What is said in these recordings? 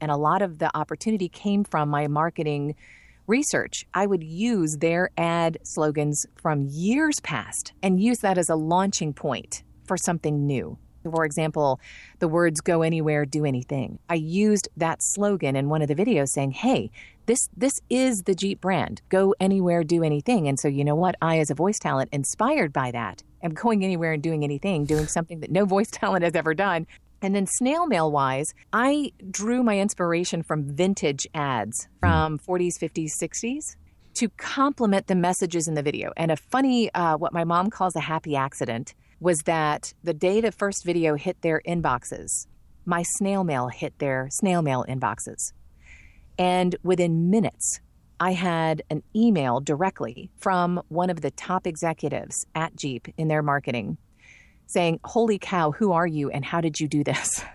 And a lot of the opportunity came from my marketing research. I would use their ad slogans from years past and use that as a launching point for something new. For example, the words go anywhere, do anything. I used that slogan in one of the videos saying, hey, this this is the Jeep brand. Go anywhere, do anything. And so you know what? I as a voice talent inspired by that am going anywhere and doing anything, doing something that no voice talent has ever done. And then snail mail wise, I drew my inspiration from vintage ads from 40s, 50s, 60s to complement the messages in the video. And a funny, uh, what my mom calls a happy accident, was that the day the first video hit their inboxes, my snail mail hit their snail mail inboxes. And within minutes, I had an email directly from one of the top executives at Jeep in their marketing saying, Holy cow, who are you and how did you do this?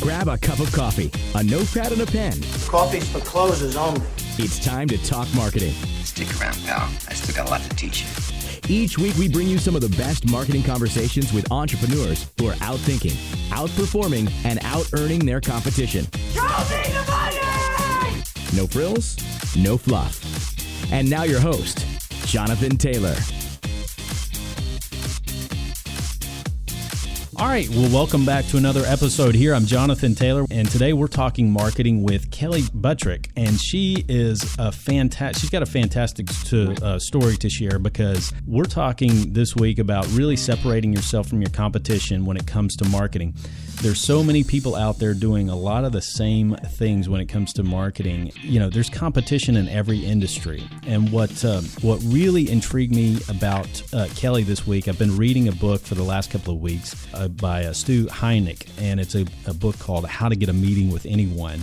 Grab a cup of coffee, a notepad, and a pen. Coffee's for closers only. It's time to talk marketing. Stick around, pal. I still got a lot to teach you. Each week, we bring you some of the best marketing conversations with entrepreneurs who are outthinking, outperforming, and out earning their competition. No frills, no fluff. And now, your host, Jonathan Taylor. All right, well, welcome back to another episode here. I'm Jonathan Taylor, and today we're talking marketing with Kelley Buttrick, and she is a fantastic. She's got a fantastic to, uh, story to share because we're talking this week about really separating yourself from your competition when it comes to marketing. There's so many people out there doing a lot of the same things when it comes to marketing. You know, there's competition in every industry, and what uh, what really intrigued me about uh, Kelley this week, I've been reading a book for the last couple of weeks uh, by uh, Stu Heinecke, and it's a, a book called How to Get a Meeting with Anyone.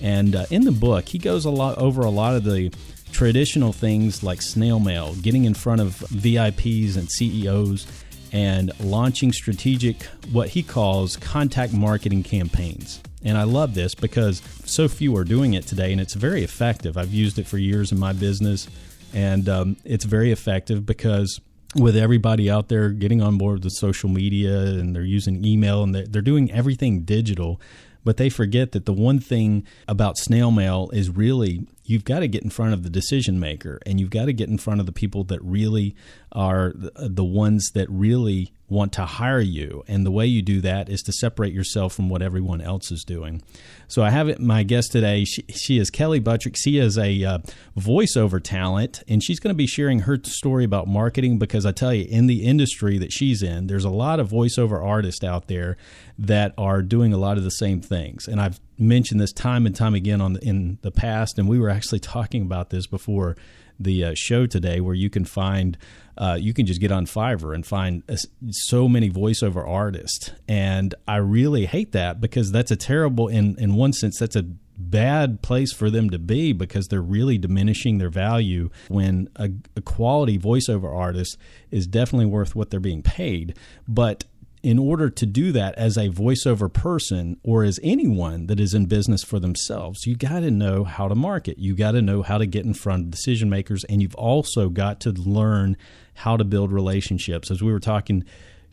And uh, in the book, he goes a lot over a lot of the traditional things like snail mail, getting in front of VIPs and CEOs, and launching strategic, what he calls contact marketing campaigns. And I love this because so few are doing it today, and it's very effective. I've used it for years in my business, and um, it's very effective because with everybody out there getting on board with social media and they're using email and they're, they're doing everything digital but they forget that the one thing about snail mail is really you've got to get in front of the decision maker and you've got to get in front of the people that really are the ones that really want to hire you. And the way you do that is to separate yourself from what everyone else is doing. So I have my guest today. She, she is Kelley Buttrick. She is a uh, voiceover talent, and she's going to be sharing her story about marketing because I tell you, in the industry that she's in, there's a lot of voiceover artists out there that are doing a lot of the same things. And I've mentioned this time and time again on the, in the past, and we were actually talking about this before the uh, show today, where you can find uh, you can just get on Fiverr and find uh, so many voiceover artists, and I really hate that because that's a terrible in in one sense that's a bad place for them to be because they're really diminishing their value when a, a quality voiceover artist is definitely worth what they're being paid. But in order to do that as a voiceover person or as anyone that is in business for themselves, you got to know how to market. You got to know how to get in front of decision makers, and you've also got to learn how to build relationships. As we were talking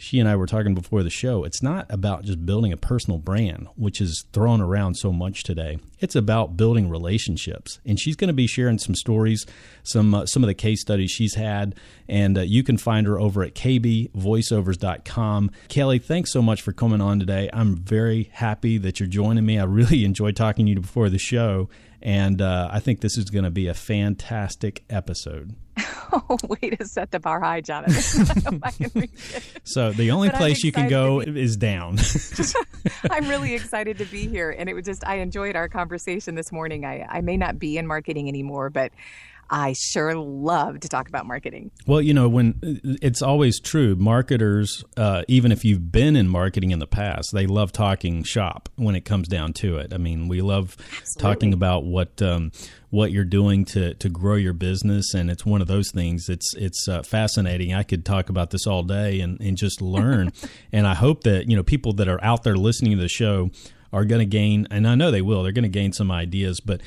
she and I were talking before the show, it's not about just building a personal brand, which is thrown around so much today. It's about building relationships. And she's going to be sharing some stories, some uh, some of the case studies she's had, and uh, you can find her over at kbvoiceovers.com. Kelley, thanks so much for coming on today. I'm very happy that you're joining me. I really enjoyed talking to you before the show, and uh, I think this is going to be a fantastic episode. Oh, way to set the bar high, Jonathan. so the only but place you can go is down. I'm really excited to be here, and it was just I enjoyed our conversation this morning. I I may not be in marketing anymore, but I sure love to talk about marketing. Well, you know, when it's always true, marketers, uh, even if you've been in marketing in the past, they love talking shop when it comes down to it. I mean, we love Absolutely. talking about what um, what you're doing to to grow your business, and it's one of those things. It's it's uh, fascinating. I could talk about this all day and and just learn. and I hope that you know people that are out there listening to the show are going to gain, and I know they will, they're going to gain some ideas. But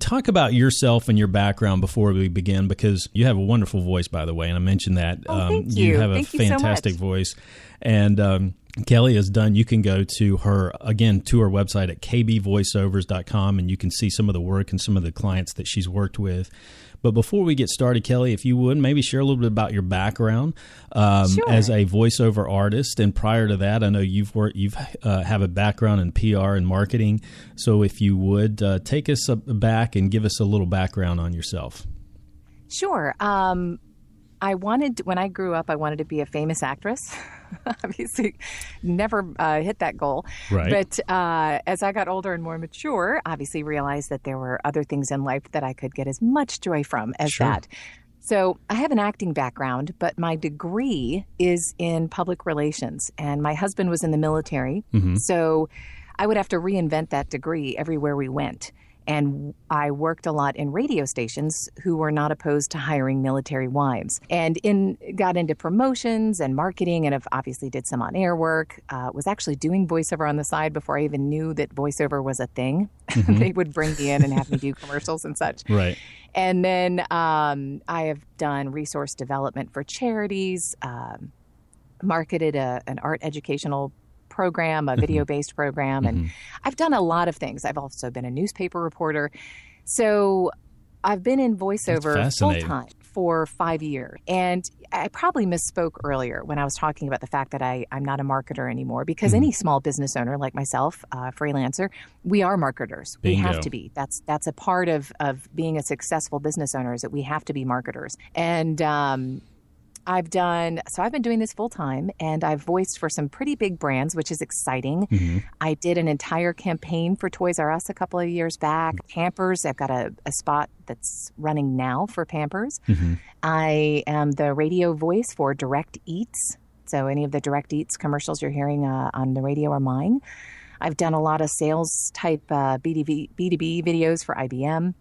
talk about yourself and your background before we begin, because you have a wonderful voice, by the way, and I mentioned that. Oh, um, thank you. you have thank a fantastic so voice, and um, Kelley has done, you can go to her, again, to her website at kbvoiceovers.com and you can see some of the work and some of the clients that she's worked with. But before we get started, Kelley, if you would maybe share a little bit about your background um, sure. as a voiceover artist, and prior to that, I know you've worked, you've uh, have a background in PR and marketing. So if you would uh, take us back and give us a little background on yourself. Sure. Um, I wanted when I grew up, I wanted to be a famous actress. Obviously, never uh, hit that goal. Right. But uh, as I got older and more mature, obviously realized that there were other things in life that I could get as much joy from as sure. that. So I have an acting background, but my degree is in public relations, and my husband was in the military. Mm-hmm. So I would have to reinvent that degree everywhere we went. And I worked a lot in radio stations who were not opposed to hiring military wives, and in got into promotions and marketing, and have obviously did some on air work. Uh, was actually doing voiceover on the side before I even knew that voiceover was a thing. Mm-hmm. they would bring me in and have me do commercials and such. Right. And then um, I have done resource development for charities, um, marketed a, an art educational program, a Mm-hmm. video based program, and I've done a lot of things. I've also been a newspaper reporter. So I've been in voiceover full time for five years. And I probably misspoke earlier when I was talking about the fact that I, I'm not a marketer anymore because Mm-hmm. any small business owner like myself, uh, freelancer, we are marketers. We have to be. That's that's a part of, of being a successful business owner is that we have to be marketers. And um, I've done so I've been doing this full time and I've voiced for some pretty big brands, which is exciting. Mm-hmm. I did an entire campaign for Toys R Us a couple of years back. Pampers, I've got a, a spot that's running now for Pampers. Mm-hmm. I am the radio voice for Direct Eats. So any of the Direct Eats commercials you're hearing uh, on the radio are mine. I've done a lot of sales type uh, B2B, B2B videos for IBM.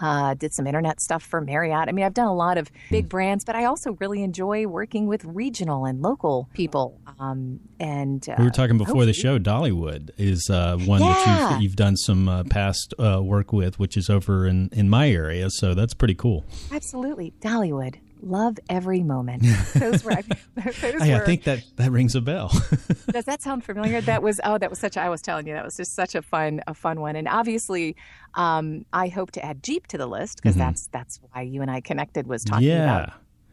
Uh, did some internet stuff for Marriott. I mean, I've done a lot of big brands, but I also really enjoy working with regional and local people. Um, and uh, We were talking before the show. Dollywood is uh, one that you've, you've done some uh, past uh, work with, which is over in, in my area. So that's pretty cool. Absolutely, Dollywood. Love every moment. Those were. those I were- think that, that rings a bell. Does that sound familiar? That was oh, that was such. I was telling you that was just such a fun, a fun one. And obviously, um, I hope to add Jeep to the list because that's that's why you and I connected was talking Mm-hmm. yeah. about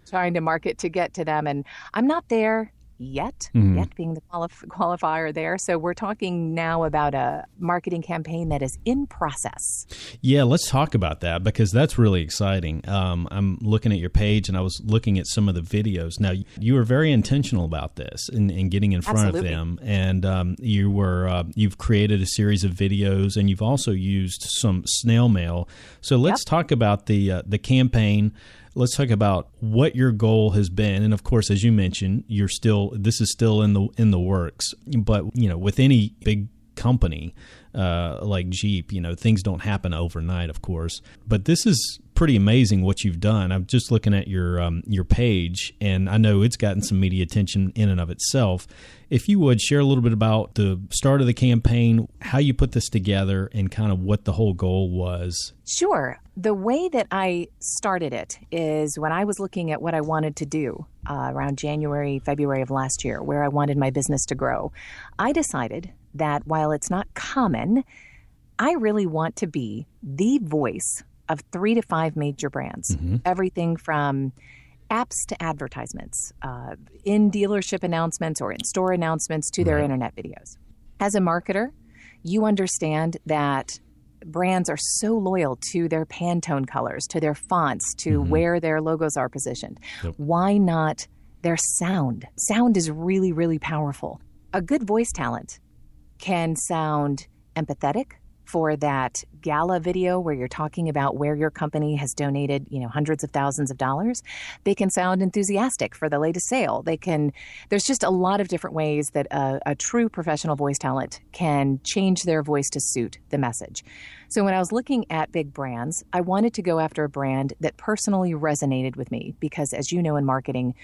trying to market to get to them. And I'm not there yet, Mhm. yet being the qualif- qualifier there. So we're talking now about a marketing campaign that is in process. Yeah, let's talk about that because that's really exciting. Um, I'm looking at your page and I was looking at some of the videos. Now, you were very intentional about this and in, in getting in front Absolutely. of them, and um, you were uh, you've created a series of videos and you've also used some snail mail. So let's talk about the uh, the campaign. Let's talk about what your goal has been, and of course, as you mentioned, you're still this is still in the in the works. But you know, with any big company uh, like Jeep, you know, things don't happen overnight, of course. But this is pretty amazing what you've done. I'm just looking at your um, your page, and I know it's gotten some media attention in and of itself. If you would share a little bit about the start of the campaign, how you put this together, and kind of what the whole goal was. Sure. The way that I started it is when I was looking at what I wanted to do uh, around January, February of last year, where I wanted my business to grow. I decided that while it's not common, I really want to be the voice of three to five major brands. Everything from apps to advertisements, uh, in dealership announcements or in store announcements to their internet videos. As a marketer, you understand that brands are so loyal to their Pantone colors, to their fonts, to mm-hmm. where their logos are positioned. Why not their sound? Sound is really, really powerful. A good voice talent can sound empathetic for that gala video where you're talking about where your company has donated, you know, hundreds of thousands of dollars. They can sound enthusiastic for the latest sale. They can there's just a lot of different ways that a, a true professional voice talent can change their voice to suit the message. So when I was looking at big brands, I wanted to go after a brand that personally resonated with me because as you know in marketing,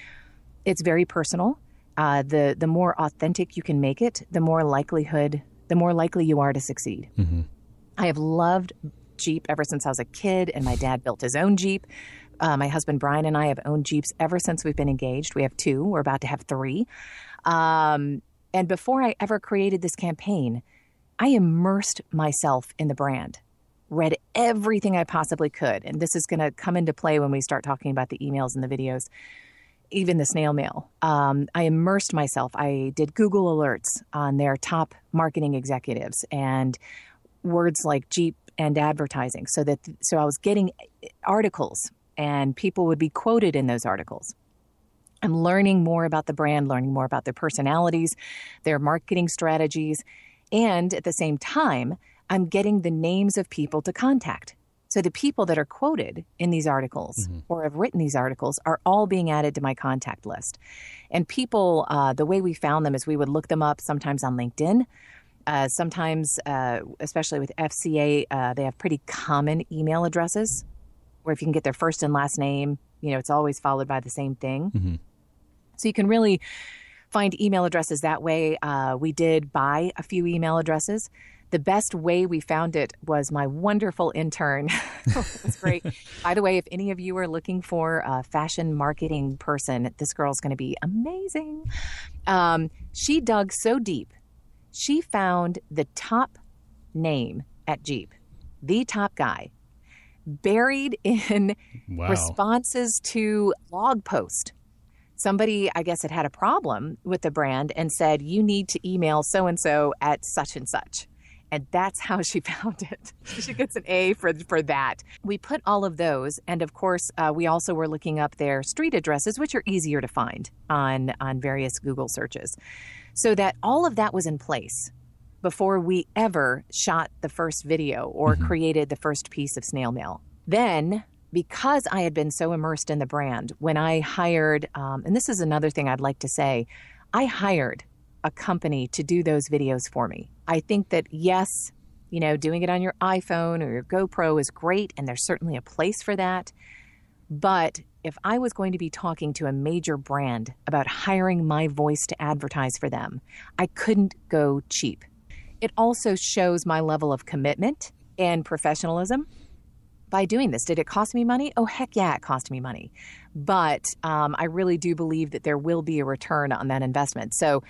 it's very personal. Uh, the the more authentic you can make it, the more likelihood the more likely you are to succeed. I have loved Jeep ever since I was a kid, and my dad built his own Jeep. Uh, my husband Brian and I have owned Jeeps ever since we've been engaged. We have two, we're about to have three. Um, and before I ever created this campaign, I immersed myself in the brand, read everything I possibly could. And this is going to come into play when we start talking about the emails and the videos, even the snail mail. Um, I immersed myself. I did Google alerts on their top marketing executives and words like Jeep and advertising so that so I was getting articles and people would be quoted in those articles. I'm learning more about the brand, learning more about their personalities, their marketing strategies, and at the same time, I'm getting the names of people to contact. So the people that are quoted in these articles or have written these articles are all being added to my contact list. And people, uh, the way we found them is we would look them up sometimes on LinkedIn. Uh, sometimes, uh, especially with FCA, uh, they have pretty common email addresses where if you can get their first and last name, you know, it's always followed by the same thing. So you can really find email addresses that way. Uh, we did buy a few email addresses. The best way we found it was my wonderful intern. it was great. By the way, if any of you are looking for a fashion marketing person, this girl's going to be amazing. Um, she dug so deep, she found the top name at Jeep, the top guy, buried in Wow. responses to blog post. Somebody, I guess, had had a problem with the brand and said, You need to email so and so at such and such. And that's how she found it. She gets an A for, for that. We put all of those. And of course, uh, we also were looking up their street addresses, which are easier to find on, on various Google searches. So that all of that was in place before we ever shot the first video or created the first piece of snail mail. Then, because I had been so immersed in the brand, when I hired, um, and this is another thing I'd like to say, I hired a company to do those videos for me. I think that, yes, you know, doing it on your iPhone or your GoPro is great, and there's certainly a place for that. But if I was going to be talking to a major brand about hiring my voice to advertise for them, I couldn't go cheap. It also shows my level of commitment and professionalism by doing this. Did it cost me money? Oh, heck yeah, it cost me money. But um, I really do believe that there will be a return on that investment. So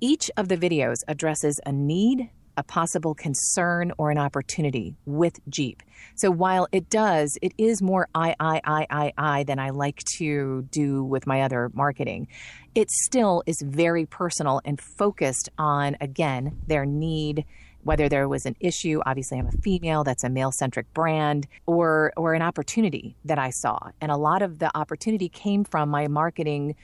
each of the videos addresses a need, a possible concern, or an opportunity with Jeep. So while it does, it is more I, I, I, I, I than I like to do with my other marketing. It still is very personal and focused on, again, their need whether there was an issue obviously i'm a female that's a male centric brand or or an opportunity that i saw and a lot of the opportunity came from my marketing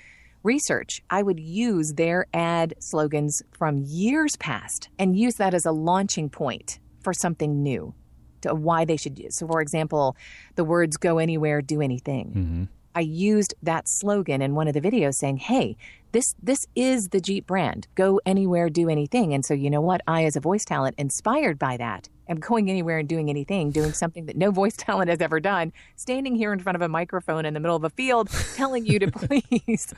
research i would use their ad slogans from years past and use that as a launching point for something new to why they should use. So for example the words go anywhere do anything mm-hmm. I used that slogan in one of the videos saying, "Hey, this this is the Jeep brand. Go anywhere, do anything." And so, you know what? I as a voice talent inspired by that am going anywhere and doing anything, doing something that no voice talent has ever done, standing here in front of a microphone in the middle of a field telling you to please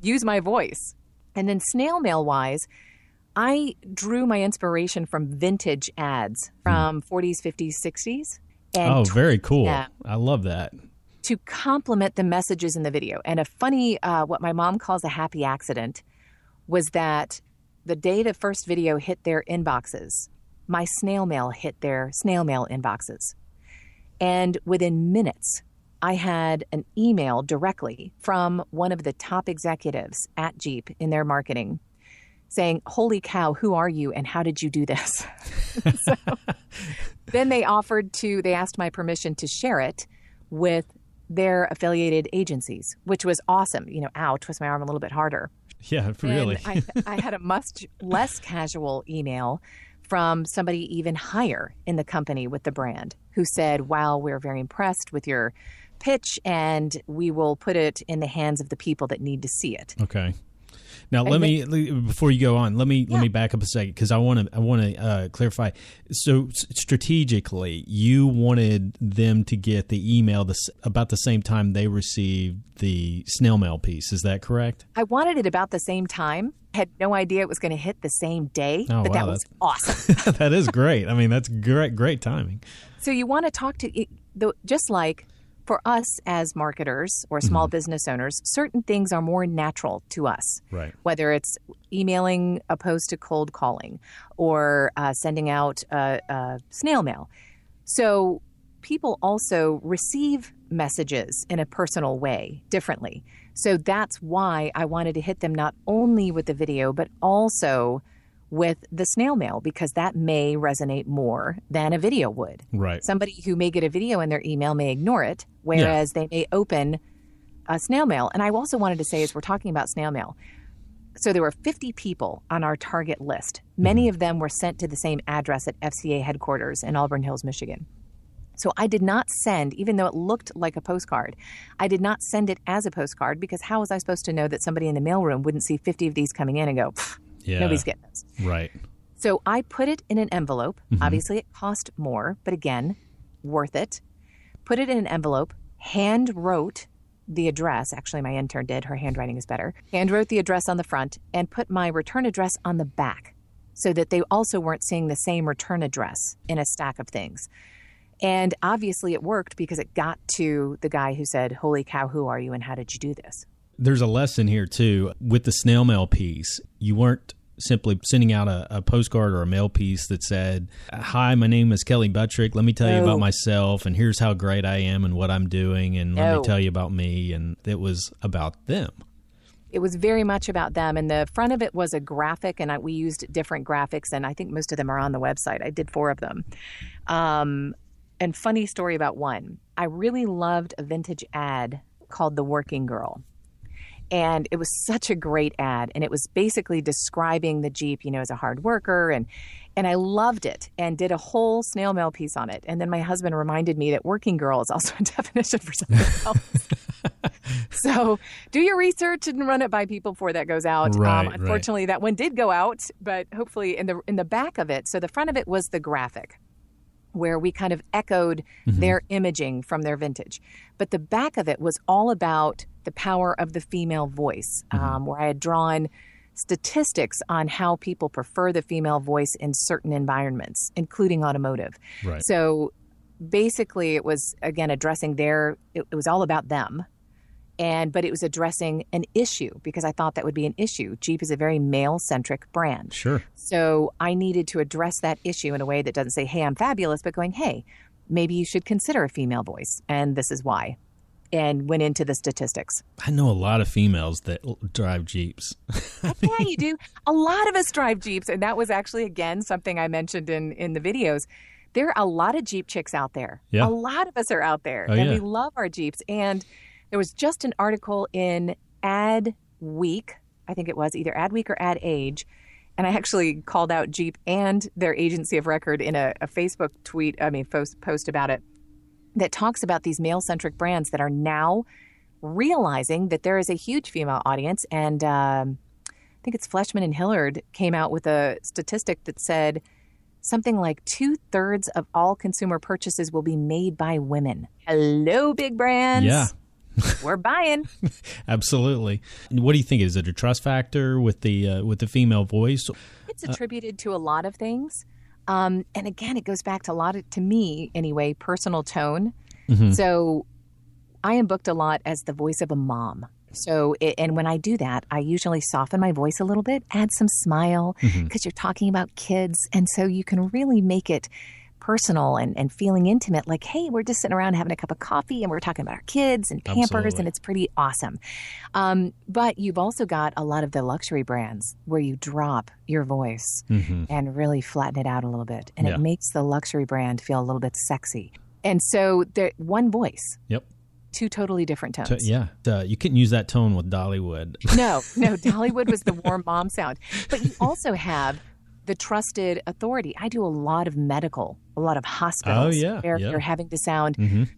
use my voice. And then snail mail wise, I drew my inspiration from vintage ads hmm. from 40s, 50s, 60s. And Oh, very cool. Yeah I love that. To complement the messages in the video. And a funny, uh, what my mom calls a happy accident, was that the day the first video hit their inboxes, my snail mail hit their snail mail inboxes. And within minutes, I had an email directly from one of the top executives at Jeep in their marketing saying, Holy cow, who are you and how did you do this? so then they offered to, they asked my permission to share it with their affiliated agencies, which was awesome. You know, ow, twist my arm a little bit harder. Yeah, really. I, I had a much less casual email from somebody even higher in the company with the brand who said, Wow, we're very impressed with your pitch and we will put it in the hands of the people that need to see it. Okay. Now let me before you go on. Let me let me back up a second because I want to I want to uh, clarify. So strategically, you wanted them to get the email the, about the same time they received the snail mail piece. Is that correct? I wanted it about the same time Had no idea it was going to hit the same day, Oh, but wow, that was awesome. that is great. I mean, that's great, great timing. So you want to talk to the just like for us as marketers or small business owners, certain things are more natural to us. Right. Whether it's emailing opposed to cold calling or uh, sending out uh, uh, snail mail. So people also receive messages in a personal way differently. So that's why I wanted to hit them not only with the video, but also with the snail mail because that may resonate more than a video would. Right. Somebody who may get a video in their email may ignore it, whereas they may open a snail mail. And I also wanted to say, as we're talking about snail mail, so there were 50 people on our target list. Many mm-hmm. of them were sent to the same address at FCA headquarters in Auburn Hills, Michigan. So I did not send, even though it looked like a postcard, I did not send it as a postcard because how was I supposed to know that somebody in the mailroom wouldn't see 50 of these coming in and go, "Pfft, Yeah. nobody's getting this? Right. So I put it in an envelope. Mm-hmm. Obviously, it cost more, but again, worth it. Put it in an envelope, hand wrote the address. Actually, my intern did. Her handwriting is better. Hand wrote the address on the front and put my return address on the back so that they also weren't seeing the same return address in a stack of things. And obviously, it worked because it got to the guy who said, Holy cow, who are you and how did you do this? There's a lesson here too with the snail mail piece. You weren't simply sending out a, a postcard or a mail piece that said, "Hi, my name is Kelley Buttrick. Let me tell you about myself, and here's how great I am and what I'm doing, and let me tell you about me." And it was about them. it was very much about them and the front of it was a graphic and I, we used different graphics and i think most of them are on the website i did four of them um, and funny story about one i really loved a vintage ad called the working girl and it was such a great ad and it was basically describing the jeep you know as a hard worker and and i loved it and did a whole snail mail piece on it and then my husband reminded me that working girl is also a definition for something else so do your research and run it by people before that goes out. Right, um, right. unfortunately, that one did go out, but hopefully in the in the back of it. So the front of it was the graphic, where we kind of echoed Mm-hmm. their imaging from their vintage, but the back of it was all about the power of the female voice, Mm-hmm. um, where I had drawn statistics on how people prefer the female voice in certain environments, including automotive. Right. So basically, it was again addressing their. It, it was all about them, and but it was addressing an issue because I thought that would be an issue. Jeep is a very male centric brand, Sure. so I needed to address that issue in a way that doesn't say, "Hey, I'm fabulous," but going, "Hey, maybe you should consider a female voice, and this is why." And went into the statistics. I know a lot of females that drive Jeeps. yeah, you do. A lot of us drive Jeeps, and that was actually again something I mentioned in in the videos. There are a lot of Jeep chicks out there. Yeah. A lot of us are out there, Oh, and we love our Jeeps. And there was just an article in Ad Week, I think it was either Ad Week or Ad Age, and I actually called out Jeep and their agency of record in a, a Facebook tweet. I mean, post post about it that talks about these male centric brands that are now realizing that there is a huge female audience. And um, I think it's Fleishman and Hillard came out with a statistic that said something like two thirds of all consumer purchases will be made by women. Hello, big brands. Yeah. We're buying. Absolutely. What do you think? Is it a trust factor with the uh, with the female voice? It's attributed to a lot of things. Um, and again, it goes back to a lot of, to me anyway, personal tone. So I am booked a lot as the voice of a mom. So, it, and when I do that, I usually soften my voice a little bit, add some smile because you're talking about kids. And so you can really make it personal and, and feeling intimate like, hey, we're just sitting around having a cup of coffee and we're talking about our kids and pampers, Absolutely. and it's pretty awesome. Um, but you've also got a lot of the luxury brands where you drop your voice and really flatten it out a little bit. And Yeah. it makes the luxury brand feel a little bit sexy. And so there one voice, Yep. two totally different tones. T- yeah. Uh, you couldn't use that tone with Dollywood. No, no, Dollywood was the warm mom sound. But you also have the trusted authority. I do a lot of medical, a lot of hospitals Oh, yeah, where yeah. you're having to sound Mhm.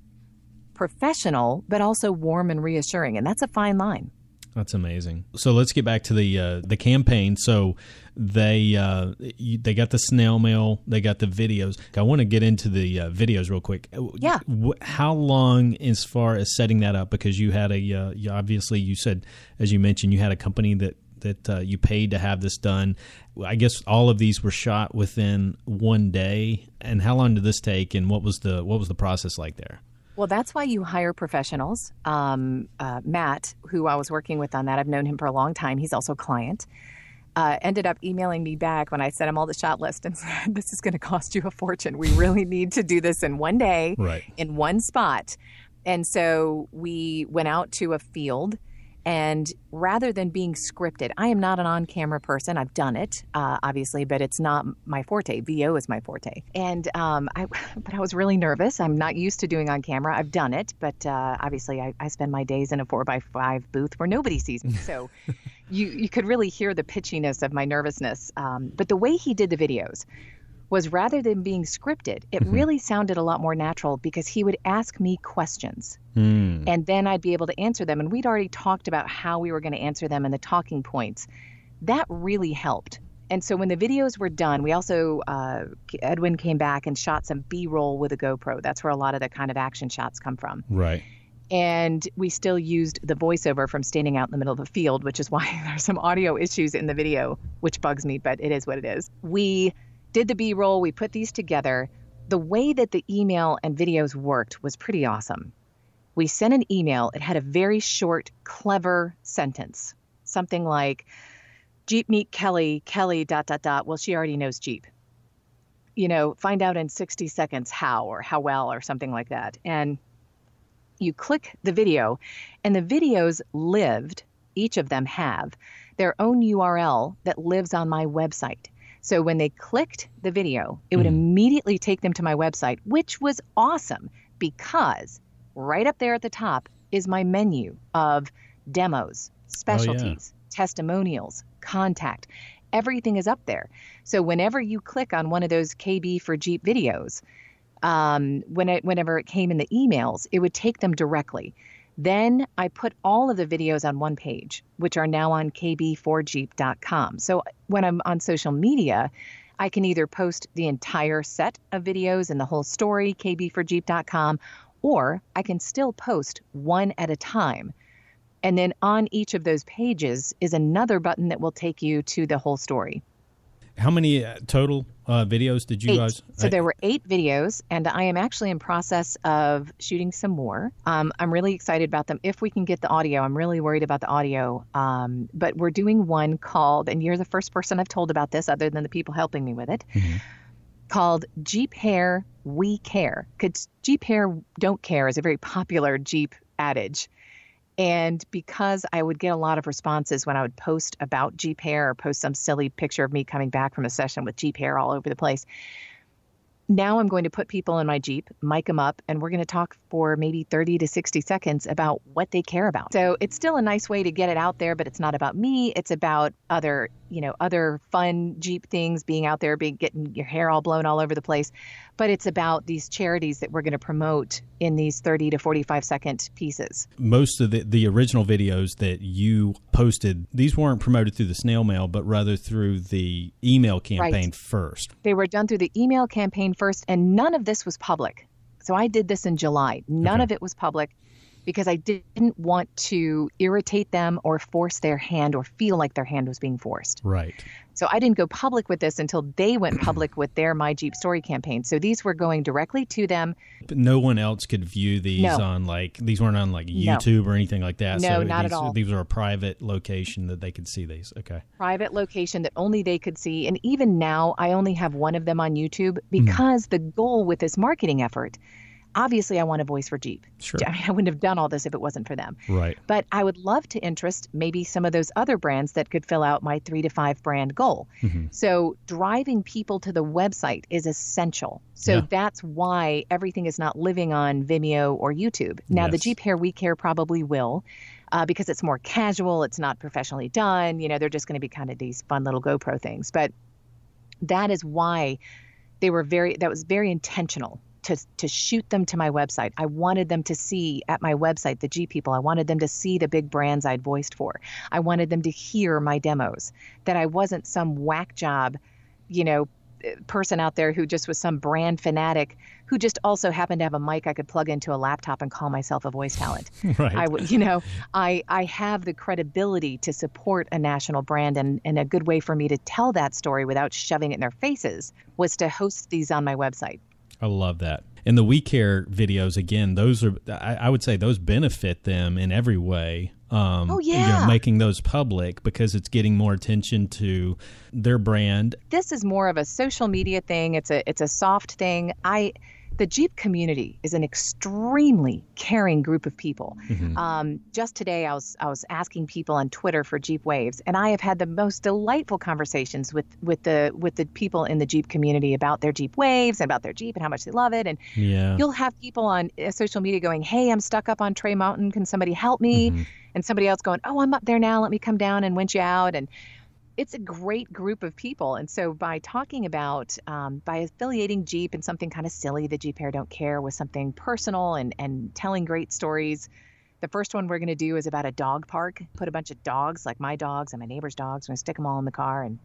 professional, but also warm and reassuring. And that's a fine line. That's amazing. So let's get back to the uh, the campaign. So they uh, they got the snail mail, they got the videos. I want to get into the uh, videos real quick. Yeah. How long, as far as setting that up, because you had a uh, you, obviously you said as you mentioned you had a company that that uh, you paid to have this done. I guess all of these were shot within one day. And how long did this take? And what was the what was the process like there? Well, that's why you hire professionals. Um, uh, Matt, who I was working with on that, I've known him for a long time. He's also a client. Uh, ended up emailing me back when I sent him all the shot list and said, "This is going to cost you a fortune. We really need to do this in one day, right. in one spot." And so we went out to a field and rather than being scripted, I am not an on camera person. I've done it, uh, obviously, but it's not my forte. VO is my forte. And um, I, but I was really nervous. I'm not used to doing on camera. I've done it, but uh, obviously, I, I spend my days in a four by five booth where nobody sees me. So you, you could really hear the pitchiness of my nervousness. Um, but the way he did the videos, was rather than being scripted, it mm-hmm. really sounded a lot more natural because he would ask me questions mm. and then I'd be able to answer them. And we'd already talked about how we were going to answer them and the talking points. That really helped. And so when the videos were done, we also, uh, Edwin came back and shot some B roll with a GoPro. That's where a lot of the kind of action shots come from. Right. And we still used the voiceover from standing out in the middle of a field, which is why there's some audio issues in the video, which bugs me, but it is what it is. We did the B roll, we put these together. The way that the email and videos worked was pretty awesome. We sent an email, it had a very short, clever sentence, something like, Jeep meet Kelley, Kelley, dot, dot, dot. Well, she already knows Jeep. You know, find out in 60 seconds how or how well or something like that. And you click the video, and the videos lived, each of them have their own URL that lives on my website. So when they clicked the video, it would mm. immediately take them to my website, which was awesome because right up there at the top is my menu of demos, specialties, oh, yeah. testimonials, contact. Everything is up there. So whenever you click on one of those KB for Jeep videos, um, when it, whenever it came in the emails, it would take them directly. Then I put all of the videos on one page, which are now on kb4jeep.com. So when I'm on social media, I can either post the entire set of videos and the whole story, kb4jeep.com, or I can still post one at a time. And then on each of those pages is another button that will take you to the whole story. How many uh, total uh, videos did you eight. guys? So there were eight videos, and I am actually in process of shooting some more. Um, I'm really excited about them. If we can get the audio, I'm really worried about the audio. Um, but we're doing one called, and you're the first person I've told about this, other than the people helping me with it. Mm-hmm. Called Jeep Hair We Care. Because Jeep Hair Don't Care is a very popular Jeep adage. And because I would get a lot of responses when I would post about Jeep hair or post some silly picture of me coming back from a session with Jeep hair all over the place, now I'm going to put people in my Jeep, mic them up, and we're going to talk for maybe 30 to 60 seconds about what they care about. So it's still a nice way to get it out there, but it's not about me. It's about other, you know, other fun Jeep things, being out there, being getting your hair all blown all over the place. But it's about these charities that we're going to promote in these 30 to 45 second pieces. Most of the, the original videos that you posted, these weren't promoted through the snail mail, but rather through the email campaign right. first. They were done through the email campaign first, and none of this was public. So I did this in July. None okay. of it was public because I didn't want to irritate them or force their hand or feel like their hand was being forced. Right. So I didn't go public with this until they went public with their My Jeep Story campaign. So these were going directly to them. But no one else could view these no. on like these weren't on like YouTube no. or anything like that. No, so not these, at all. These were a private location that they could see these. Okay. Private location that only they could see. And even now I only have one of them on YouTube because mm. the goal with this marketing effort obviously I want a voice for Jeep. Sure. I, mean, I wouldn't have done all this if it wasn't for them. Right. But I would love to interest maybe some of those other brands that could fill out my three to five brand goal. Mm-hmm. So driving people to the website is essential. So yeah. that's why everything is not living on Vimeo or YouTube. Now yes. the Jeep Hair We Care probably will. Uh, because it's more casual, it's not professionally done. You know, they're just going to be kind of these fun little GoPro things. But that is why they were very, that was very intentional to, to shoot them to my website. I wanted them to see at my website the G people. I wanted them to see the big brands I'd voiced for. I wanted them to hear my demos, that I wasn't some whack job, you know, person out there who just was some brand fanatic who just also happened to have a mic I could plug into a laptop and call myself a voice talent. Right. I would, you know, I I have the credibility to support a national brand, and and a good way for me to tell that story without shoving it in their faces was to host these on my website. I love that. And the We Care videos, again, those are, I, I would say those benefit them in every way. Um, Oh, you know, yeah. making those public because it's getting more attention to their brand. this is more of a social media thing. It's a it's a soft thing. I the Jeep community is an extremely caring group of people. Um, just today, I was I was asking people on Twitter for Jeep Waves, and I have had the most delightful conversations with with the with the people in the Jeep community about their Jeep Waves and about their Jeep and how much they love it. And Yeah. you'll have people on uh, social media going, "Hey, I'm stuck up on Tray Mountain. Can somebody help me?" And somebody else going, "Oh, I'm up there now. Let me come down and winch you out." And it's a great group of people. And so by talking about, um, by affiliating Jeep and something kind of silly, the Jeep Hair Don't Care, with something personal and, and telling great stories. The first one we're going to do is about a dog park. Put a bunch of dogs, like my dogs and my neighbor's dogs. We're going to stick them all in the car and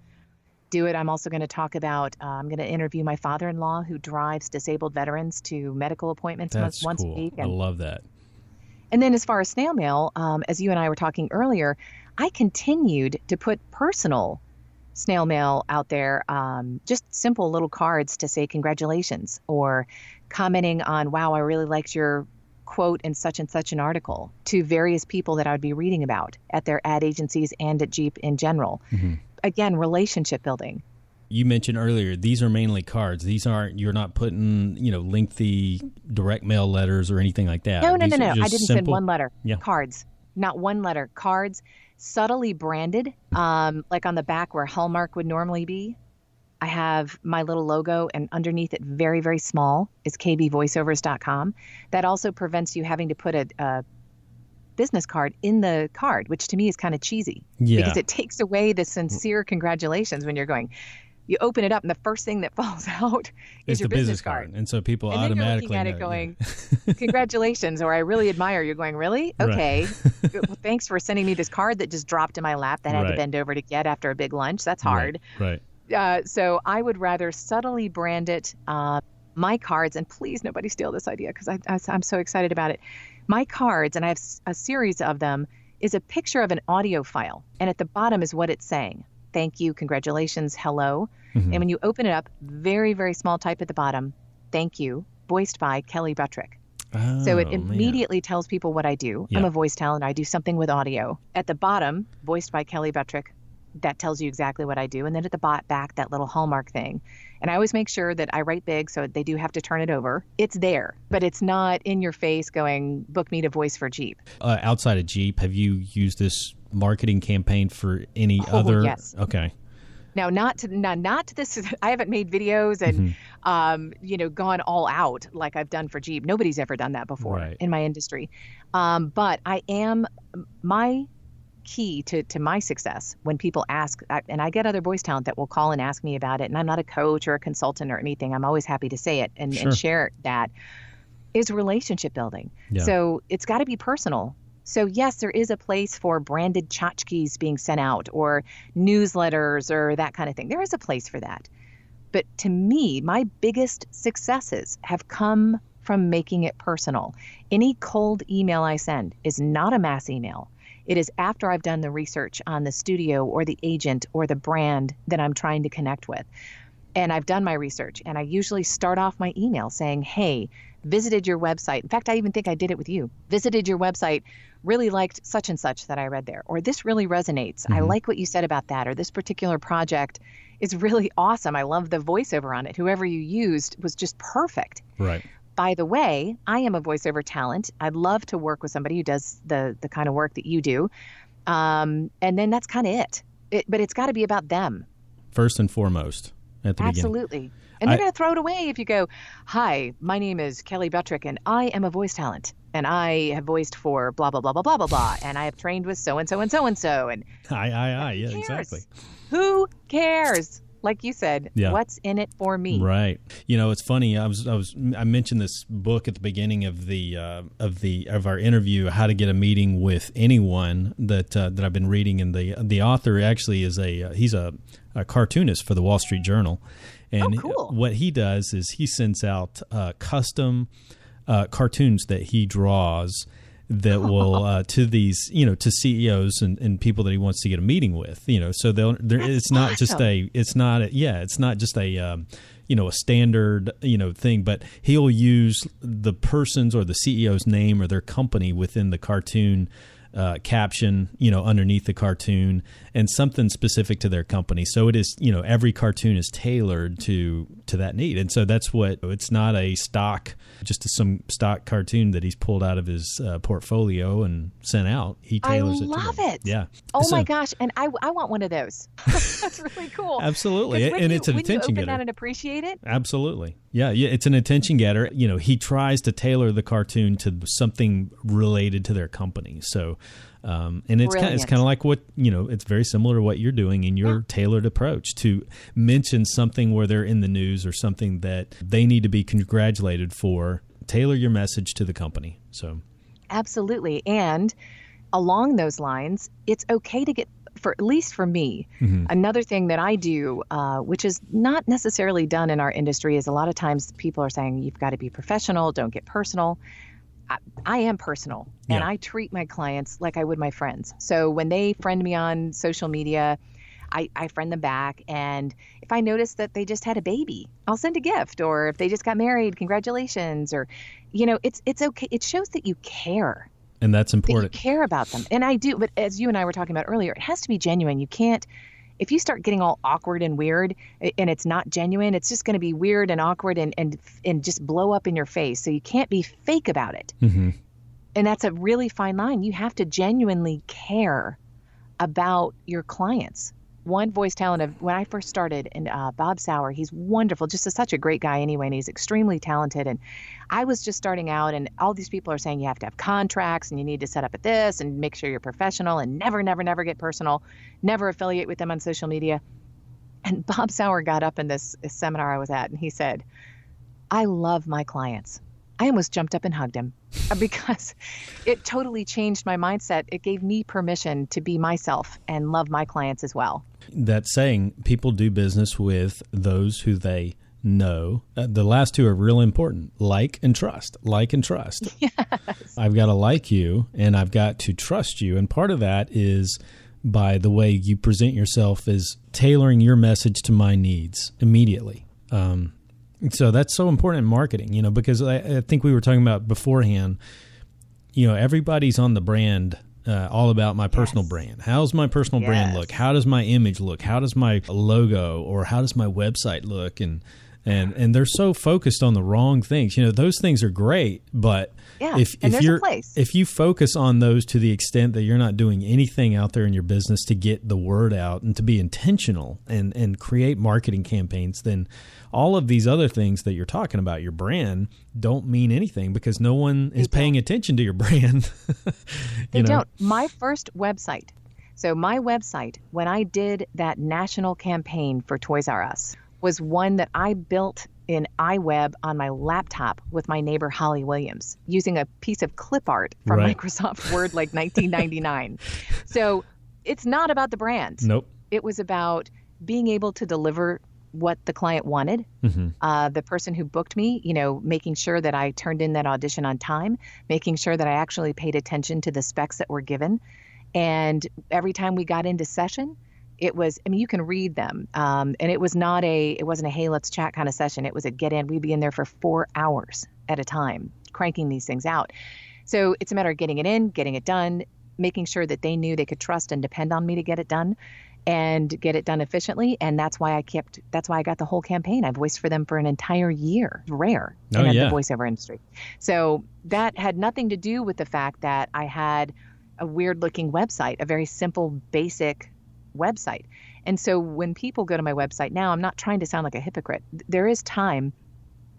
do it. I'm also going to talk about, uh, I'm going to interview my father in law who drives disabled veterans to medical appointments That's once cool. a week. I love that. and then as far as snail mail, um, as you and I were talking earlier, I continued to put personal snail mail out there, um, just simple little cards to say congratulations or commenting on, wow, I really liked your quote in such and such an article to various people that I would be reading about at their ad agencies and at Jeep in general. Again, relationship building. You mentioned earlier these are mainly cards. These aren't you're not putting you know lengthy direct mail letters or anything like that. No, no, These no, no. I didn't send one letter. Yeah. Cards. Not one letter. Cards, subtly branded, um, like on the back where Hallmark would normally be. I have my little logo, and underneath it, very, very small, is kbvoiceovers.com. That also prevents you having to put a, a business card in the card, which to me is kind of cheesy Yeah. because it takes away the sincere congratulations when you're going. You open it up, and the first thing that falls out is It's your the business card. and so people And then you're looking at it going, congratulations, or I really admire you. Going, really? Right. Okay. well, thanks for sending me this card that just dropped in my lap that I had Right. to bend over to get after a big lunch. That's hard. Right. Uh, so I would rather subtly brand it. Uh, my cards, and please nobody steal this idea because I, I, I'm so excited about it. My cards, and I have a series of them, is a picture of an audio file, and at the bottom is what it's saying. Thank you, congratulations, hello. Mm-hmm. And when you open it up, very, very small type at the bottom, thank you, voiced by Kelley Buttrick. So it Oh, man. immediately tells people what I do. I'm a voice talent. I do something with audio. At the bottom, voiced by Kelley Buttrick, that tells you exactly what I do. And then at the bot back, that little hallmark thing. And I always make sure that I write big, so they do have to turn it over. It's there, but it's not in your face going, book me to voice for Jeep. uh, outside of Jeep, have you used this marketing campaign for any Oh, other? yes. Okay. Now, not to not, not to this. I haven't made videos and, Mm-hmm. um, you know, gone all out like I've done for Jeep. Nobody's ever done that before Right. in my industry. Um, but I am my key to to my success when people ask, and I get other voice talent that will call and ask me about it. And I'm not a coach or a consultant or anything. I'm always happy to say it and, Sure. and share that. Is relationship building. Yeah. So it's got to be personal. So yes, there is a place for branded tchotchkes being sent out or newsletters or that kind of thing. There is a place for that. But to me, my biggest successes have come from making it personal. Any cold email I send is not a mass email. It is after I've done the research on the studio or the agent or the brand that I'm trying to connect with. And I've done my research, and I usually start off my email saying, Hey, visited your website. In fact, I even think I did it with you. Visited your website, really liked such and such that I read there, or this really resonates. I mm-hmm. like what you said about that, or this particular project is really awesome. I love the voiceover on it. Whoever you used was just perfect. Right. By the way, I am a voiceover talent. I'd love to work with somebody who does the the kind of work that you do. Um, and then that's kind of it. it. But it's got to be about them. First and foremost at the beginning. Absolutely. And they're going to throw it away if you go, Hi, my name is Kelley Buttrick, and I am a voice talent. And I have voiced for blah, blah, blah, blah, blah, blah, blah. And I have trained with so and so and so and so. And I, I, I, Yeah, cares? exactly. Who cares? Like you said, Yeah. what's in it for me? Right. You know, it's funny. I was, I was, I mentioned this book at the beginning of the uh, of the of our interview, how to get a meeting with anyone that uh, that I've been reading, and the the author actually is a uh, he's a, a cartoonist for the Wall Street Journal, And Oh, cool. what he does is he sends out uh, custom uh, cartoons that he draws that will uh, to these you know to CEOs and, and people that he wants to get a meeting with you know so they'll there, it's not just a it's not a, yeah it's not just a um, you know a standard you know thing but he'll use the person's or the CEO's name or their company within the cartoon uh, caption, you know, underneath the cartoon, and something specific to their company. So it is, you know, every cartoon is tailored to to that need, and so that's what it's not a stock, just some stock cartoon that he's pulled out of his uh, portfolio and sent out. He I tailors it. to love them. it. Yeah. Oh So- my gosh! And I, I want one of those. That's really cool. Absolutely, And you- it's an attention getter. that and appreciate it. Absolutely. Yeah, yeah, it's an attention getter. You know, he tries to tailor the cartoon to something related to their company. So, um, and it's kind it's kind of like what you know. It's very similar to what you're doing in your tailored approach to mention something where they're in the news or something that they need to be congratulated for. Tailor your message to the company. So, Absolutely. And along those lines, it's okay to get, for at least for me, another thing that I do, uh, which is not necessarily done in our industry, is a lot of times people are saying you've got to be professional, don't get personal. I, am personal and Yeah. I treat my clients like I would my friends. So when they friend me on social media, I, I friend them back. And if I notice that they just had a baby, I'll send a gift. Or if they just got married, congratulations. Or, you know, it's it's okay. It shows that you care and that's that you important. care about them. And I do, but as you and I were talking about earlier, it has to be genuine. You can't, if you start getting all awkward and weird and it's not genuine, it's just going to be weird and awkward and, and, and just blow up in your face. So you can't be fake about it. hmm And that's a really fine line. You have to genuinely care about your clients. One voice talent of when I first started, and uh, Bob Souer, he's wonderful, just a, such a great guy anyway, and he's extremely talented. And I was just starting out, and all these people are saying you have to have contracts and you need to set up at this and make sure you're professional and never, never, never get personal, never affiliate with them on social media. And Bob Souer got up in this, this seminar I was at, and he said, I love my clients. I almost jumped up and hugged him because it totally changed my mindset. It gave me permission to be myself and love my clients as well. that saying people do business with those who they know. Uh, the last two are real important like and trust. Like and trust. I've got to like you and I've got to trust you. And part of that is by the way you present yourself is tailoring your message to my needs immediately. Um, so that's so important in marketing, you know, because I, I think we were talking about beforehand, you know, everybody's on the brand. Uh, all about my personal Yes. brand. How's my personal brand look? How does my image look? How does my logo or how does my website look? And and and they're so focused on the wrong things. You know, those things are great, but Yeah, if if you're if you focus on those to the extent that you're not doing anything out there in your business to get the word out and to be intentional and and create marketing campaigns, then all of these other things that you're talking about, your brand, don't mean anything because no one is paying attention to your brand. They know? don't. My first website. So my website, when I did that national campaign for Toys R Us, was one that I built in iWeb on my laptop with my neighbor Holly Williams using a piece of clip art from Right. Microsoft Word like 1999. so it's not about the brand. Nope. It was about being able to deliver what the client wanted. hmm Uh, the person who booked me, you know, making sure that I turned in that audition on time, making sure that I actually paid attention to the specs that were given. And every time we got into session, it was, I mean, you can read them. Um, and it was not a, it wasn't a, hey, let's chat kind of session. It was a get in. We'd be in there for four hours at a time, cranking these things out. So it's a matter of getting it in, getting it done, making sure that they knew they could trust and depend on me to get it done and get it done efficiently. And that's why I kept, that's why I got the whole campaign. I voiced for them for an entire year. Rare Oh, in yeah. the voiceover industry. So that had nothing to do with the fact that I had a weird looking website, a very simple, basic website. And so when people go to my website now, I'm not trying to sound like a hypocrite. There is time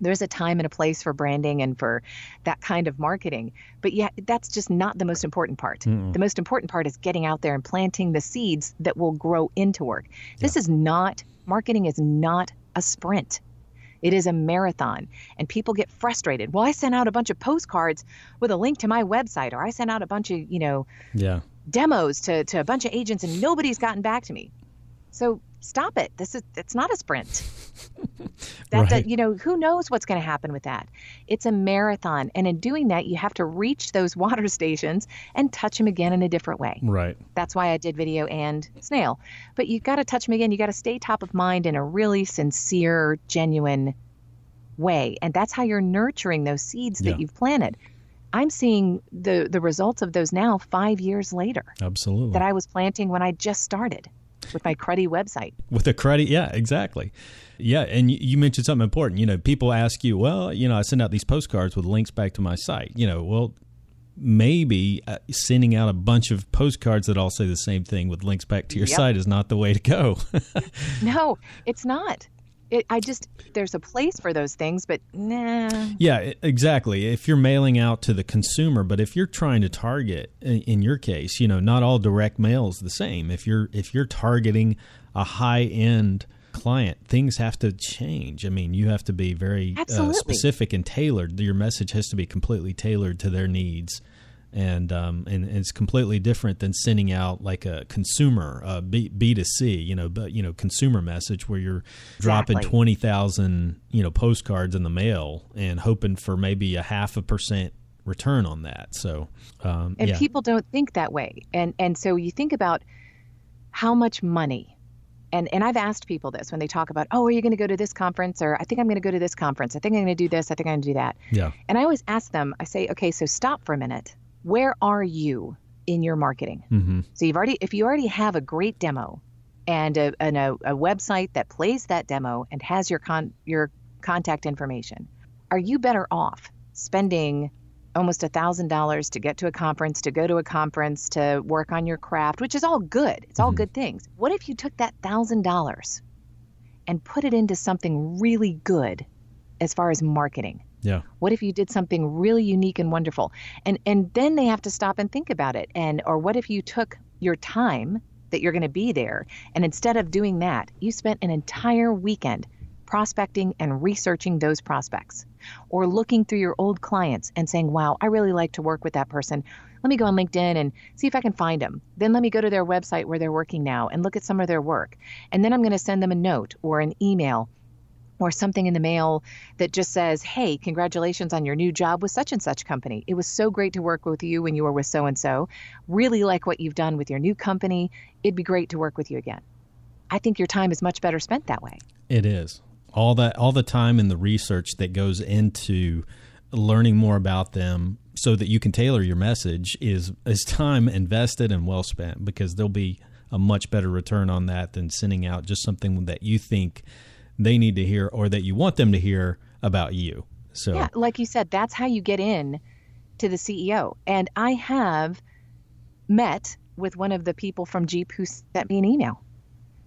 there's a time and a place for branding and for that kind of marketing. But yeah, that's just not the most important part. The most important part is getting out there and planting the seeds that will grow into work. This is not, marketing is not a sprint. It is a marathon, and people get frustrated. Well, I sent out a bunch of postcards with a link to my website, or I sent out a bunch of, you know, Yeah. Demos to, to a bunch of agents, and nobody's gotten back to me. So stop it. This is it's not a sprint. That, Right. that- you know, who knows what's going to happen with that? It's a marathon, and in doing that, you have to reach those water stations and touch them again in a different way. Right. That's why I did video and snail. But you got to touch them again. You got to stay top of mind in a really sincere, genuine way, and that's how you're nurturing those seeds that Yeah. you've planted. I'm seeing the the results of those now 5 years later Absolutely. that I was planting when I just started with my cruddy website. with the credit yeah exactly yeah and you, you mentioned something important you know people ask you well you know i send out these postcards with links back to my site you know well maybe uh, sending out a bunch of postcards that all say the same thing with links back to your Yep. site is not the way to go No, it's not. It, I just there's a place for those things, but nah. yeah exactly. If you're mailing out to the consumer but if you're trying to target in, in your case you know not all direct mail is the same. If you're if you're targeting a high end client things have to change. I mean you have to be very uh, specific and tailored. Your message has to be completely tailored to their needs and um, and it's completely different than sending out like a consumer uh, B B to C, you know, but you know, consumer message where you're dropping Exactly. twenty thousand you know postcards in the mail and hoping for maybe a half a percent return on that. So, um, And yeah, people don't think that way. And and so you think about how much money. And and I've asked people this when they talk about, "Oh, are you going to go to this conference or I think I'm going to go to this conference. I think I'm going to do this, I think I'm going to do that." yeah, And I always ask them, I say, "Okay, so stop for a minute. Where are you in your marketing?" hmm So you've already if you already have a great demo and a and a, a website that plays that demo and has your con your contact information, are you better off spending almost a thousand dollars to get to a conference, to go to a conference, to work on your craft, which is all good. It's all good things. What if you took that thousand dollars and put it into something really good as far as marketing? Yeah, What if you did something really unique and wonderful? And and then they have to stop and think about it. And or what if you took your time that you're going to be there and instead of doing that, you spent an entire weekend prospecting and researching those prospects or looking through your old clients and saying, "Wow, I really like to work with that person. Let me go on LinkedIn and see if I can find them. Then let me go to their website where they're working now and look at some of their work. And then I'm going to send them a note or an email or something in the mail that just says, Hey, congratulations on your new job with such and such company. It was so great to work with you when you were with so and so. Really like what you've done with your new company. It'd be great to work with you again. I think your time is much better spent that way. it is all that all the time and the research that goes into learning more about them so that you can tailor your message is is time invested and well spent because there'll be a much better return on that than sending out just something that you think they need to hear or that you want them to hear about you. So Yeah, like you said, that's how you get in to the CEO. And I have met with one of the people from Jeep who sent me an email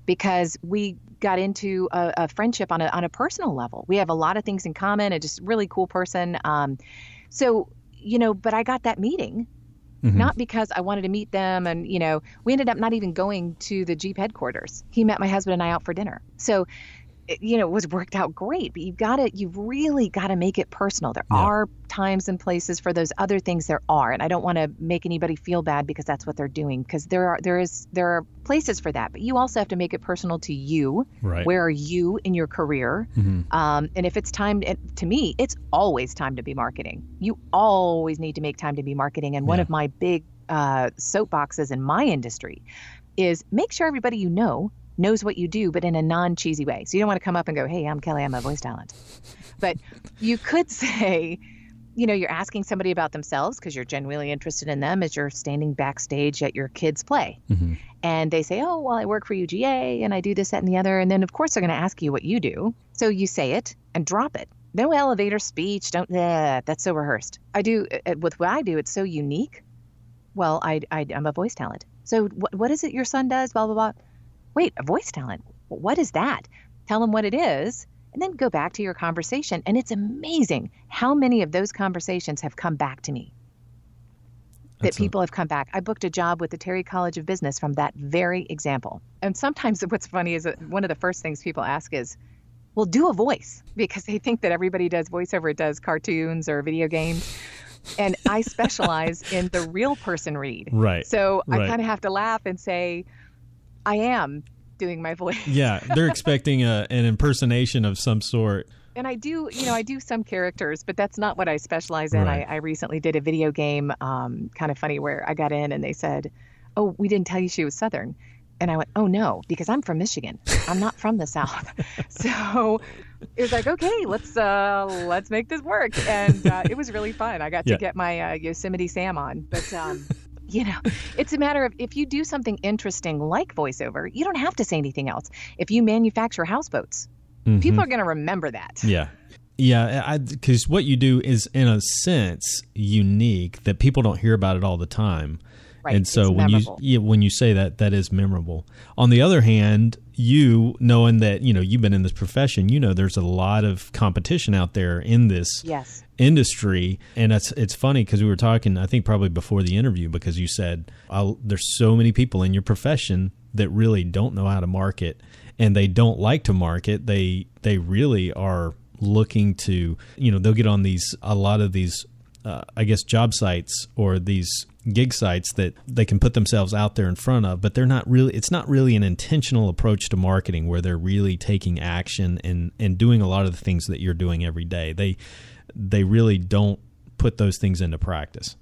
because we got into a, a friendship on a on a personal level. We have a lot of things in common. A just really cool person. Um, so you know, but I got that meeting. Not because I wanted to meet them, and you know, we ended up not even going to the Jeep headquarters. He met my husband and I out for dinner. So, it, you know, it was worked out great. But you've got to, you've really got to make it personal. There Yeah. are times and places for those other things. There are, and I don't want to make anybody feel bad because that's what they're doing. Because there are, there is, there are places for that. But you also have to make it personal to you. Right. Where are you in your career? Um, and if it's time, it- to me, it's always time to be marketing. You always need to make time to be marketing. And one of my big uh, soapboxes in my industry is make sure everybody you know knows what you do, but in a non cheesy way. So you don't want to come up and go, hey, I'm Kelley, I'm a voice talent. But you could say, you know, you're asking somebody about themselves because you're genuinely interested in them as you're standing backstage at your kids' play. And they say, oh, well, I work for UGA and I do this, that, and the other. And then, of course, they're going to ask you what you do. So you say it and drop it. No elevator speech. Don't, that's so rehearsed. I do, uh, with what I do, it's so unique. Well, I, I, I'm a voice talent. So what, what is it your son does? Blah, blah, blah. Wait, a voice talent. What is that? Tell them what it is and then go back to your conversation. And it's amazing how many of those conversations have come back to me. That That's a- people have come back. I booked a job with the Terry College of Business from that very example. And sometimes what's funny is that one of the first things people ask is, well, do a voice because they think that everybody does voiceover, it does cartoons or video games. And I specialize in the real person read. Right. So I Right. kind of have to laugh and say, I am doing my voice. Yeah, they're expecting a, an impersonation of some sort. And I do, you know, I do some characters, but that's not what I specialize in. Right. I, I recently did a video game, um, kind of funny, where I got in and they said, "Oh, we didn't tell you she was Southern," and I went, "Oh no, because I'm from Michigan. I'm not from the South." so it was like, okay, let's uh, let's make this work, and uh, it was really fun. I got Yeah. to get my uh, Yosemite Sam on, but. Um, you know, it's a matter of if you do something interesting like voiceover, you don't have to say anything else. If you manufacture houseboats, people are going to remember that. Mm-hmm. Yeah. Yeah, because what you do is, in a sense, unique that people don't hear about it all the time, Right, and so it's when memorable. you yeah, when you say that, that is memorable. On the other hand, you knowing that you know you've been in this profession, you know there's a lot of competition out there in this Yes. industry, and it's it's funny because we were talking, I think probably before the interview, because you said there's so many people in your profession that really don't know how to market, and they don't like to market. They they really are looking to you know they'll get on these a lot of these uh, I guess job sites or these gig sites that they can put themselves out there in front of, but they're not really. It's not really an intentional approach to marketing where they're really taking action and and doing a lot of the things that you're doing every day. They they really don't put those things into practice.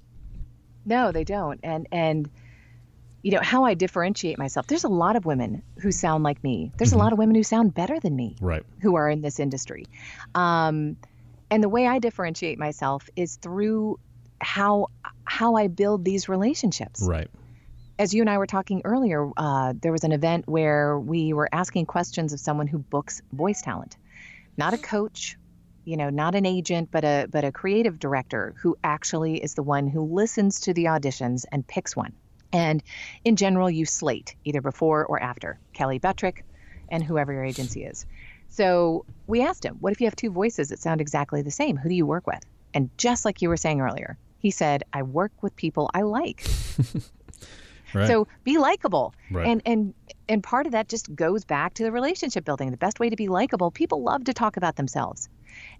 No, they don't. And and you know how I differentiate myself. There's a lot of women who sound like me. There's a lot of women who sound better than me. Right. Who are in this industry. Um, and the way I differentiate myself is through how how I build these relationships. Right. As you and I were talking earlier, uh, there was an event where we were asking questions of someone who books voice talent, not a coach, you know, not an agent, but a but a creative director who actually is the one who listens to the auditions and picks one. And in general, you slate either before or after Kelley Buttrick and whoever your agency is. So we asked him, what if you have two voices that sound exactly the same? Who do you work with? And just like you were saying earlier, he said, I work with people I like. Right. So be likable. Right. And and and part of that just goes back to the relationship building. The best way to be likable, people love to talk about themselves.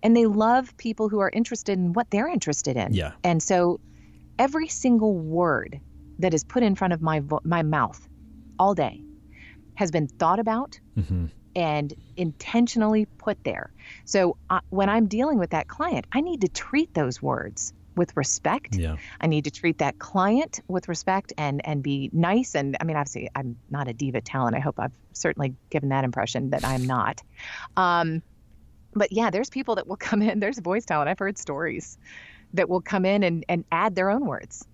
And they love people who are interested in what they're interested in. Yeah. And so every single word that is put in front of my vo- my mouth all day has been thought about Mm-hmm. and intentionally put there. So uh, when I'm dealing with that client, I need to treat those words with respect. Yeah. I need to treat that client with respect and and be nice. And I mean, obviously, I'm not a diva talent. I hope I've certainly given that impression that I'm not. Um, but yeah, there's people that will come in. There's voice talent. I've heard stories that will come in and, and add their own words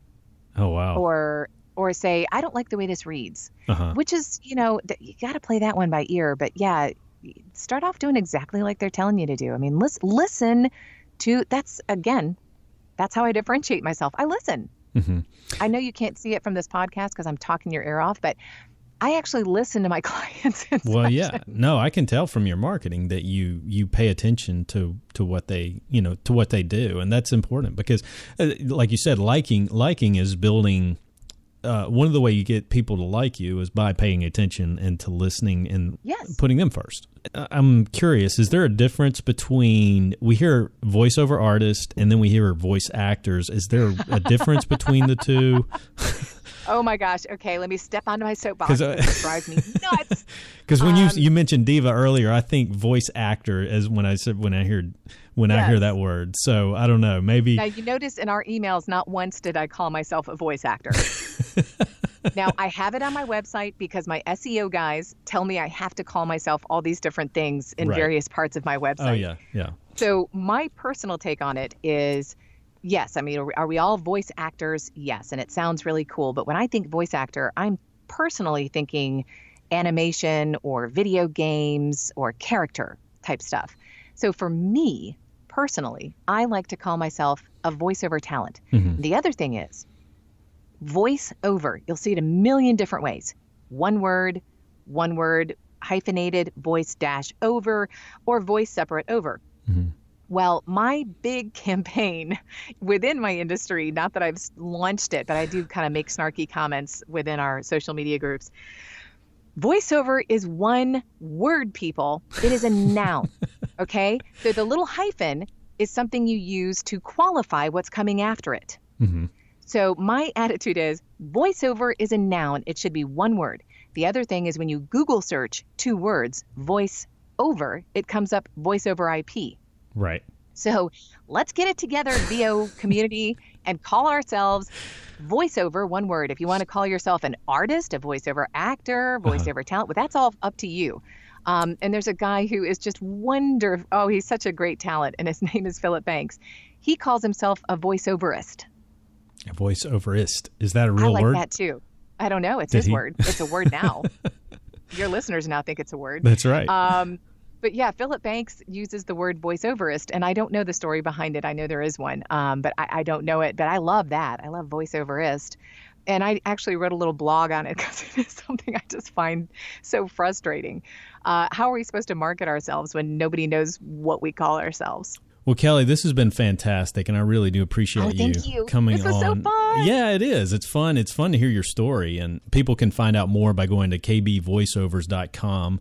Oh wow. or or say, I don't like the way this reads, uh-huh. which is, you know, th- you got to play that one by ear. But yeah, start off doing exactly like they're telling you to do. I mean, listen, listen to that's again, that's how I differentiate myself. I listen. Mhm. I know you can't see it from this podcast because I'm talking your ear off, but I actually listen to my clients. Well, session. yeah. No, I can tell from your marketing that you you pay attention to to what they you know to what they do, and that's important because, uh, like you said, liking liking is building. Uh, one of the way you get people to like you is by paying attention and to listening and Yes. putting them first. I'm curious: is there a difference between we hear voiceover artists and then we hear voice actors? Is there a difference between the two? Oh my gosh. Okay, let me step onto my soapbox. uh, drives me nuts. Because when Um, you you mentioned diva earlier, I think voice actor as when I said when I hear when I hear that word. So I don't know. Maybe Now, you notice in our emails, not once did I call myself a voice actor. now, I have it on my website because my SEO guys tell me I have to call myself all these different things in Right. various parts of my website. oh yeah, yeah, So, my personal take on it is yes, I mean, are we, are we all voice actors? Yes. And it sounds really cool. But when I think voice actor, I'm personally thinking animation or video games or character type stuff. So, for me personally, I like to call myself a voiceover talent. Mm-hmm. The other thing is voice over. You'll see it a million different ways. One word, one word, hyphenated, voice dash over, or voice separate over. Mm-hmm. Well, my big campaign within my industry, not that I've launched it, but I do kind of make snarky comments within our social media groups. Voiceover is one word, people. It is a noun. Okay. So the little hyphen is something you use to qualify what's coming after it. Mm-hmm. So my attitude is voiceover is a noun. It should be one word. The other thing is when you Google search two words, voice over, it comes up voice over IP. Right. So let's get it together, VO community, and call ourselves voiceover, one word. If you want to call yourself an artist, a voiceover actor, voiceover uh-huh. talent, well, that's all up to you. Um, and there's a guy who is just wonderful. Oh, he's such a great talent, and his name is Philip Banks. He calls himself a voiceoverist. A voiceoverist. Is that a real word? I like word? that too. I don't know. It's Did his he? word. It's a word now. Your listeners now think it's a word. That's right. Um, but yeah, Philip Banks uses the word voiceoverist, and I don't know the story behind it. I know there is one, um, but I, I, don't know it. But I love that. I love voiceoverist. And I actually wrote a little blog on it because it is something I just find so frustrating. Uh, how are we supposed to market ourselves when nobody knows what we call ourselves? Well, Kelley, this has been fantastic, and I really do appreciate oh, you, you, coming this was on. So fun. Yeah, it is. It's fun. It's fun to hear your story, and people can find out more by going to kbvoiceovers.com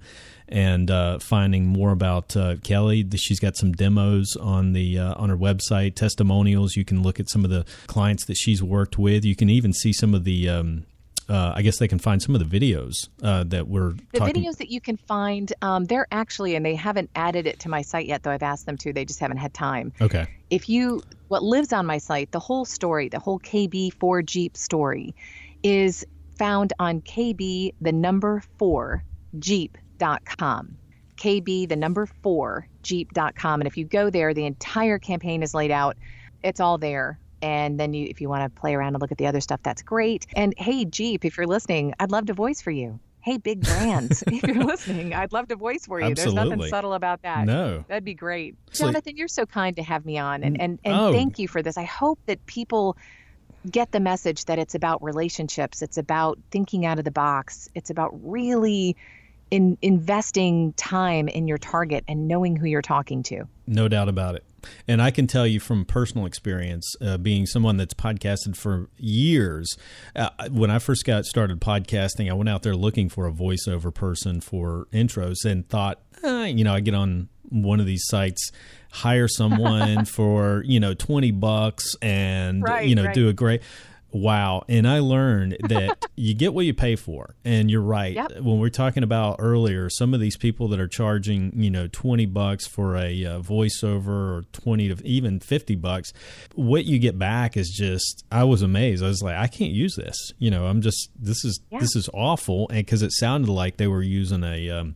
and uh, finding more about uh, Kelley. She's got some demos on the uh, on her website, testimonials. You can look at some of the clients that she's worked with. You can even see some of the. Um, uh, I guess they can find some of the videos uh, that we're the talking. videos that you can find. Um, they're actually, and they haven't added it to my site yet, though I've asked them to. They just haven't had time. Okay. If you what lives on my site, the whole story, the whole KB4 Jeep story, is found on KB the number four Jeep jeep.com. KB, the number four, jeep.com. And if you go there, the entire campaign is laid out. It's all there. And then you, if you want to play around and look at the other stuff, that's great. And hey, Jeep, if you're listening, I'd love to voice for you. Hey, big brands, if you're listening, I'd love to voice for you. Absolutely. There's nothing subtle about that. No. That'd be great. So, Jonathan, you're so kind to have me on. And, mm. and, and oh. thank you for this. I hope that people get the message that it's about relationships, it's about thinking out of the box, it's about really in investing time in your target and knowing who you're talking to. No doubt about it. And I can tell you from personal experience, uh, being someone that's podcasted for years, uh, when I first got started podcasting, I went out there looking for a voiceover person for intros and thought, eh, you know, I get on one of these sites, hire someone for, you know, 20 bucks and, right, you know, right. do a great Wow. And I learned that you get what you pay for. And you're right. Yep. When we're talking about earlier, some of these people that are charging, you know, 20 bucks for a uh, voiceover or 20 to even 50 bucks, what you get back is just, I was amazed. I was like, I can't use this. You know, I'm just, this is, yeah. this is awful. And because it sounded like they were using a, um,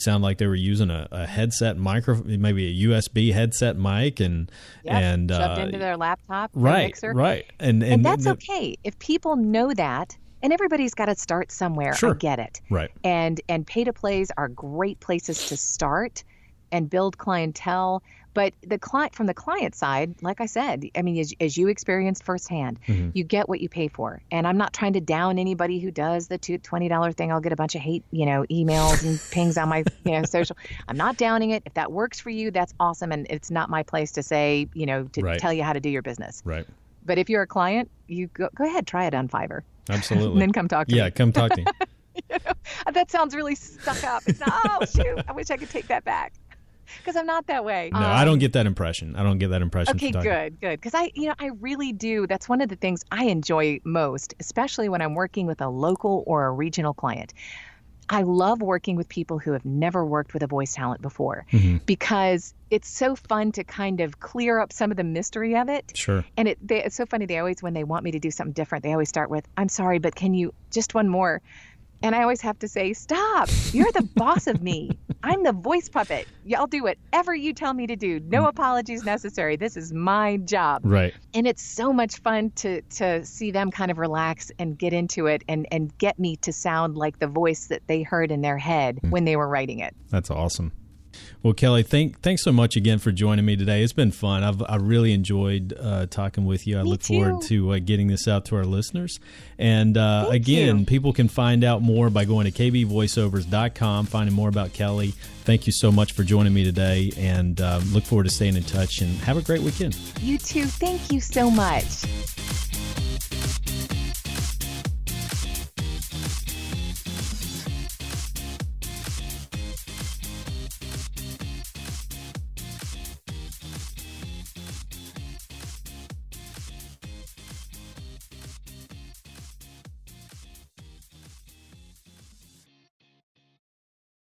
it sounded like they were using a, a, headset micro, maybe a USB headset mic, and yep, and shoved uh, into their laptop, right, mixer. right, and and, and that's the, okay if people know that. And everybody's got to start somewhere. Sure. I get it. Right. And and pay to plays are great places to start and build clientele. But the client from the client side, like I said, I mean, as, as you experienced firsthand, mm-hmm. you get what you pay for. And I'm not trying to down anybody who does the $20 thing. I'll get a bunch of hate, you know, emails and pings on my, you know, social. I'm not downing it. If that works for you, that's awesome. And it's not my place to say, you know, to right. tell you how to do your business. Right. But if you're a client, you go, go ahead, try it on Fiverr. Absolutely. and then come talk to yeah, me. Yeah, come talk to me. you know, that sounds really stuck up. It's not, oh, shoot, I wish I could take that back because I'm not that way. No, um, I don't get that impression. I don't get that impression. Okay, good, good. Because I, you know, I really do. That's one of the things I enjoy most, especially when I'm working with a local or a regional client. I love working with people who have never worked with a voice talent before mm-hmm. because it's so fun to kind of clear up some of the mystery of it. Sure. And it, they, it's so funny. They always, when they want me to do something different, they always start with, "I'm sorry, but can you just one more?" And I always have to say, stop. You're the boss of me. I'm the voice puppet. I'll do whatever you tell me to do. No apologies necessary. This is my job. Right. And it's so much fun to to see them kind of relax and get into it and, and get me to sound like the voice that they heard in their head Mm. when they were writing it. That's awesome. Well, Kelley, thank thanks so much again for joining me today. It's been fun. I've I really enjoyed uh, talking with you. I Me look forward to uh, getting this out to our listeners. And uh, again, you. people can find out more by going to kbvoiceovers.com, finding more about Kelley. Thank you so much for joining me today, and um, look forward to staying in touch. And have a great weekend. You too. Thank you so much.